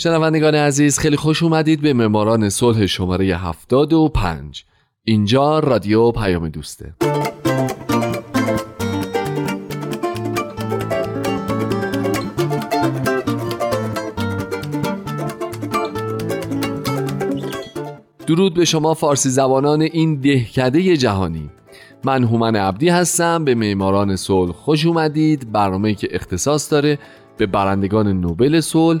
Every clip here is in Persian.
شنوندگان عزیز خیلی خوش اومدید به معماران صلح شماره 75 اینجا رادیو پیام دوسته. درود به شما فارسی زبانان این دهکده جهانی. من هومن عبدی هستم به معماران صلح خوش اومدید. برنامه که اختصاص داره به برندگان نوبل صلح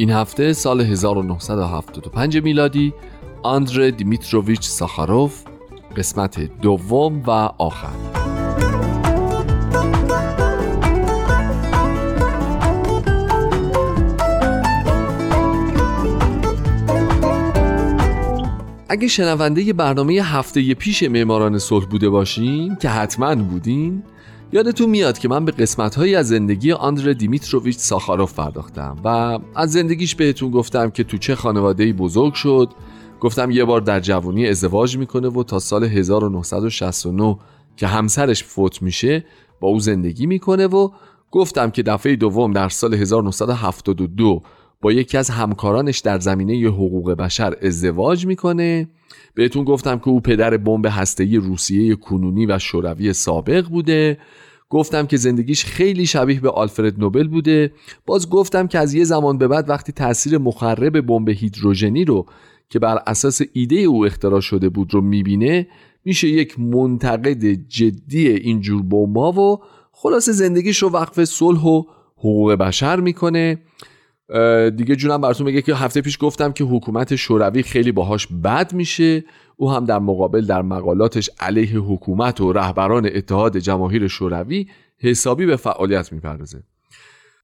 این هفته سال 1975 میلادی آندره دیمیتروویچ ساخاروف قسمت دوم و آخر. اگه شنونده برنامه هفته پیش معماران صلح بوده باشین که حتما بودین یادتون میاد که من به قسمت هایی از زندگی آندر دیمیتروویچ ساخاروف پرداختم و از زندگیش بهتون گفتم که تو چه خانواده بزرگ شد. گفتم یه بار در جوانی ازدواج می‌کنه و تا سال 1969 که همسرش فوت میشه با او زندگی می‌کنه و گفتم که دفعه دوم در سال 1972 با یکی از همکارانش در زمینه حقوق بشر ازدواج می‌کنه. بهتون گفتم که او پدر بمب هسته‌ای روسیه کنونی و شوروی سابق بوده. گفتم که زندگیش خیلی شبیه به آلفرد نوبل بوده. باز گفتم که از یه زمان به بعد وقتی تاثیر مخرب بمب هیدروژنی رو که بر اساس ایده او اختراع شده بود رو می‌بینه میشه یک منتقد جدی اینجور بمبا و خلاص زندگیش رو وقف صلح و حقوق بشر می‌کنه. دیگه جونم براتون بگه که هفته پیش گفتم که حکومت شوروی خیلی باهاش بد میشه. او هم در مقابل در مقالاتش علیه حکومت و رهبران اتحاد جماهیر شوروی حسابی به فعالیت می‌پردازه.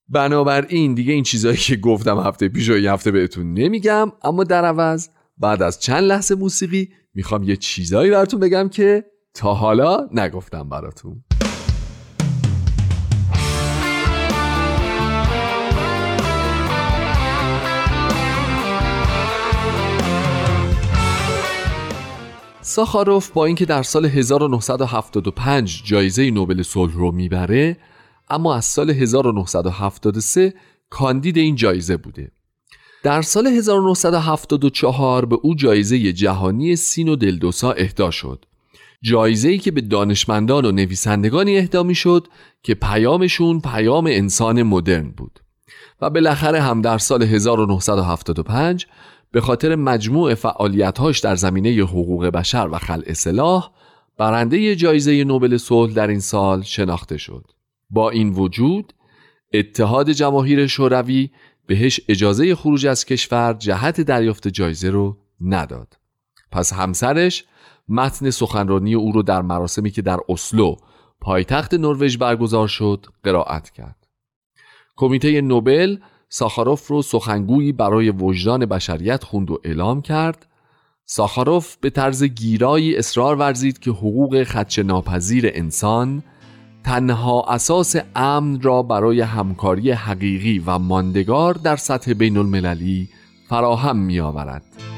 بنابراین دیگه این چیزهایی که گفتم هفته پیش و این هفته بهتون نمیگم اما در عوض بعد از چند لحظه موسیقی می‌خوام یه چیزایی براتون بگم که تا حالا نگفتم براتون. ساخاروف با اینکه در سال 1975 جایزه نوبل صلح رو می‌بره اما از سال 1973 کاندید این جایزه بوده. در سال 1974 به او جایزه جهانی سین و دلدوسا اهدا شد. جایزه ای که به دانشمندان و نویسندگانی اهدا می شد که پیامشون پیام انسان مدرن بود. و بالاخره هم در سال 1975 به خاطر مجموع فعالیتهاش در زمینه حقوق بشر و خلع اصلاح برنده جایزه نوبل صلح در این سال شناخته شد. با این وجود اتحاد جماهیر شوروی بهش اجازه خروج از کشور جهت دریافت جایزه رو نداد. پس همسرش متن سخنرانی او رو در مراسمی که در اسلو پایتخت نروژ برگزار شد قرائت کرد. کمیته نوبل ساخاروف رو سخنگویی برای وجدان بشریت خوند و اعلام کرد ساخاروف به طرز گیرایی اصرار ورزید که حقوق خدش ناپذیر انسان تنها اساس امن را برای همکاری حقیقی و ماندگار در سطح بین المللی فراهم می آورد.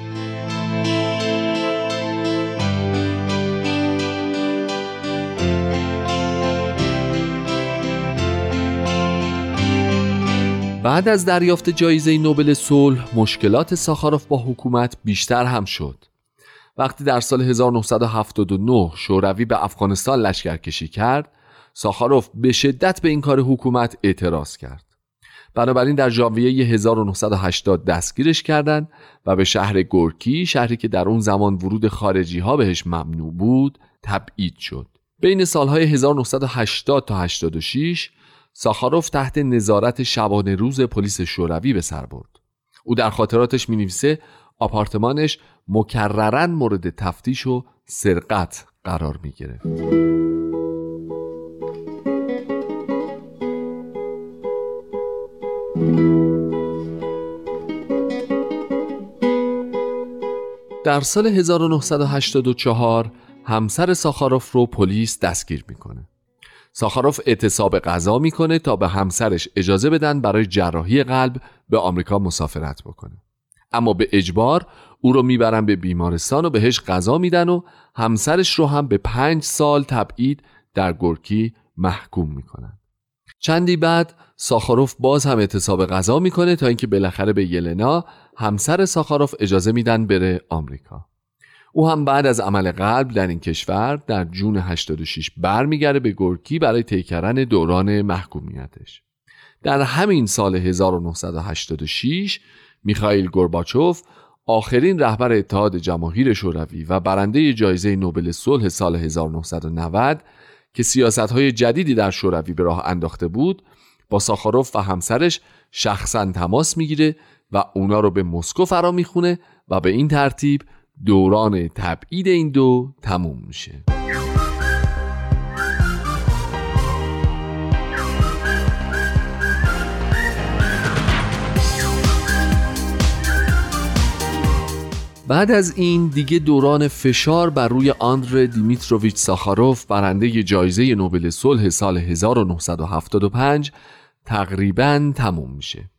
بعد از دریافت جایزه نوبل صلح مشکلات ساخاروف با حکومت بیشتر هم شد. وقتی در سال 1979 شوروی به افغانستان لشکرکشی کرد ساخاروف به شدت به این کار حکومت اعتراض کرد. بنابراین در ژانویه 1980 دستگیرش کردند و به شهر گورکی شهری که در اون زمان ورود خارجی ها بهش ممنوع بود تبعید شد. بین سالهای 1980 تا 86 ساخاروف تحت نظارت شبانه روز پلیس شوروی به سر برد او در خاطراتش می نویسه آپارتمانش مکررن مورد تفتیش و سرقت قرار می. در سال 1984 همسر ساخاروف رو پلیس دستگیر می‌کنه. ساخاروف اعتصاب غذا می‌کنه تا به همسرش اجازه بدن برای جراحی قلب به آمریکا مسافرت بکنه. اما به اجبار او رو می‌برن به بیمارستان و بهش غذا میدن و همسرش رو هم به پنج سال تبعید در گرکی محکوم می‌کنن. چندی بعد ساخاروف باز هم اعتصاب غذا می‌کنه تا اینکه بالاخره به یلنا همسر ساخاروف اجازه میدن بره آمریکا. او هم بعد از عمل قلب در این کشور در جون 86 برمیگرده به گرکی برای طی کردن دوران محکومیتش. در همین سال 1986 میخائیل گورباچوف آخرین رهبر اتحاد جماهیر شوروی و برنده جایزه نوبل صلح سال 1990 که سیاست های جدیدی در شوروی به راه انداخته بود با ساخاروف و همسرش شخصا تماس می‌گیره و اونا رو به مسکو فرا می‌خونه و به این ترتیب دوران تبعید این دو تموم میشه. بعد از این دیگه دوران فشار بر روی آندر دیمیتروویچ ساخاروف برنده جایزه نوبل صلح سال 1975 تقریبا تموم میشه.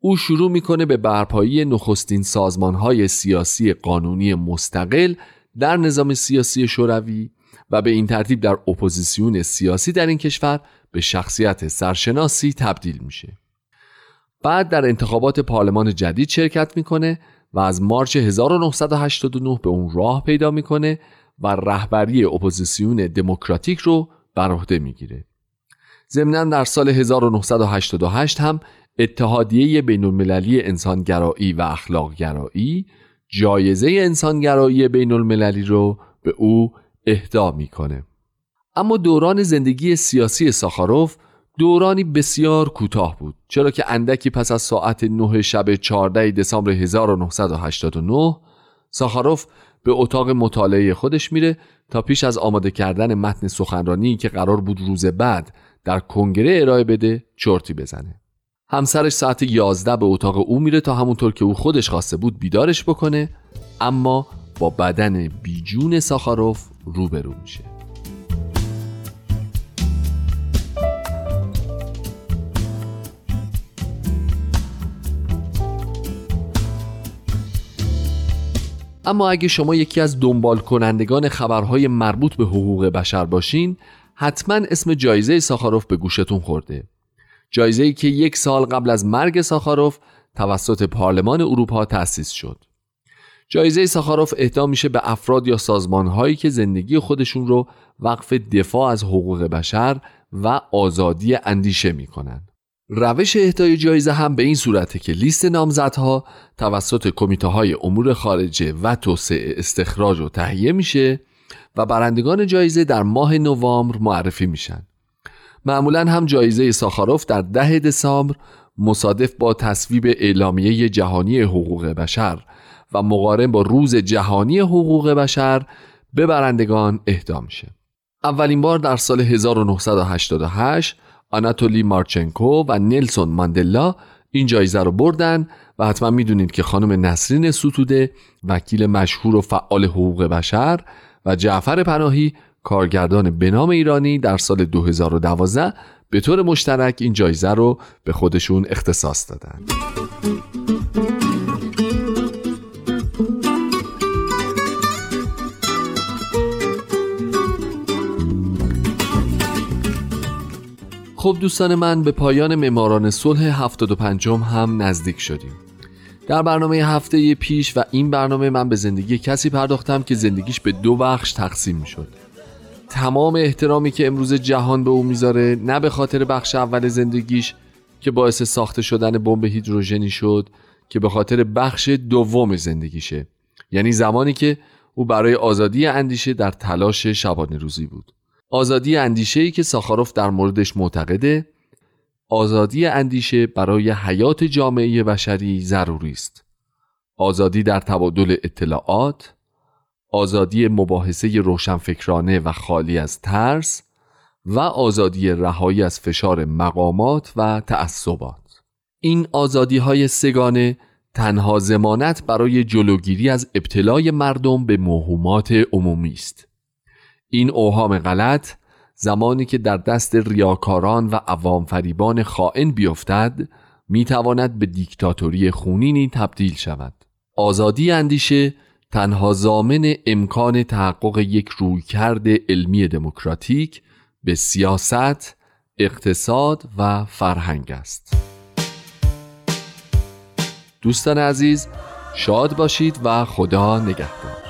او شروع می‌کنه به برپایی نخستین سازمانهای سیاسی قانونی مستقل در نظام سیاسی شوروی و به این ترتیب در اپوزیسیون سیاسی در این کشور به شخصیت سرشناسی تبدیل میشه بعد در انتخابات پارلمان جدید شرکت می‌کنه و از March 1989 به اون راه پیدا می‌کنه و رهبری اپوزیسیون دموکراتیک رو بر عهده می‌گیره. ضمنا در سال 1988 هم اتحادیه بین المللی انسانگرایی و اخلاقگرایی جایزه انسانگرایی بین المللی رو به او اهدا می‌کنه. اما دوران زندگی سیاسی ساخاروف دورانی بسیار کوتاه بود چرا که اندکی پس از ساعت 9 شب 14 دسامبر 1989 ساخاروف به اتاق مطالعه خودش میره تا پیش از آماده کردن متن سخنرانی که قرار بود روز بعد در کنگره ارائه بده چرتی بزنه همسرش ساعت 11 به اتاق او میره تا همونطور که او خودش خواسته بود بیدارش بکنه اما با بدن بیجون ساخاروف روبرو میشه. اما اگه شما یکی از دنبال کنندگان خبرهای مربوط به حقوق بشر باشین حتما اسم جایزه ساخاروف به گوشتون خورده. جایزه ای که یک سال قبل از مرگ ساخاروف توسط پارلمان اروپا تأسیس شد. جایزه ساخاروف اهدا میشه به افراد یا سازمانهایی که زندگی خودشون رو وقف دفاع از حقوق بشر و آزادی اندیشه می‌کنن. روش اهدای جایزه هم به این صورته که لیست نامزدها توسط کمیته های امور خارجه و توسعه استخراج و تهیه میشه و برندگان جایزه در ماه نوامبر معرفی میشن. معمولا هم جایزه ساخاروف در ده دسامبر مصادف با تصویب اعلامیه جهانی حقوق بشر و مقارن با روز جهانی حقوق بشر به برندگان اهدا میشه. اولین بار در سال 1988 آناتولی مارچنکو و نیلسون ماندلا این جایزه رو بردن و حتما می‌دونید که خانم نسرین سوتوده وکیل مشهور و فعال حقوق بشر و جعفر پناهی کارگردان به نام ایرانی در سال 2012 به طور مشترک این جایزه رو به خودشون اختصاص دادن. خب دوستان من به پایان معماران صلح 75 هم نزدیک شدیم. در برنامه هفته پیش و این برنامه من به زندگی کسی پرداختم که زندگیش به دو بخش تقسیم شد. تمام احترامی که امروز جهان به او می‌ذاره نه به خاطر بخش اول زندگیش که باعث ساخته شدن بمب هیدروژنی شد که به خاطر بخش دوم زندگیشه. یعنی زمانی که او برای آزادی اندیشه در تلاش شبانه روزی بود. آزادی اندیشه ای که ساخاروف در موردش معتقده آزادی اندیشه برای حیات جامعه بشری ضروری است. آزادی در تبادل اطلاعات آزادی مباحثه روشنفکرانه و خالی از ترس و آزادی رهایی از فشار مقامات و تعصبات. این آزادی های سگانه تنها زمانت برای جلوگیری از ابتلای مردم به موهومات عمومی است. این اوهام غلط زمانی که در دست ریاکاران و عوام فریبان خائن بیفتد می‌تواند به دیکتاتوری خونینی تبدیل شود. آزادی اندیشه تنها زامن امکان تحقق یک رویکرد علمی دموکراتیک به سیاست، اقتصاد و فرهنگ است. دوستان عزیز شاد باشید و خدا نگهدار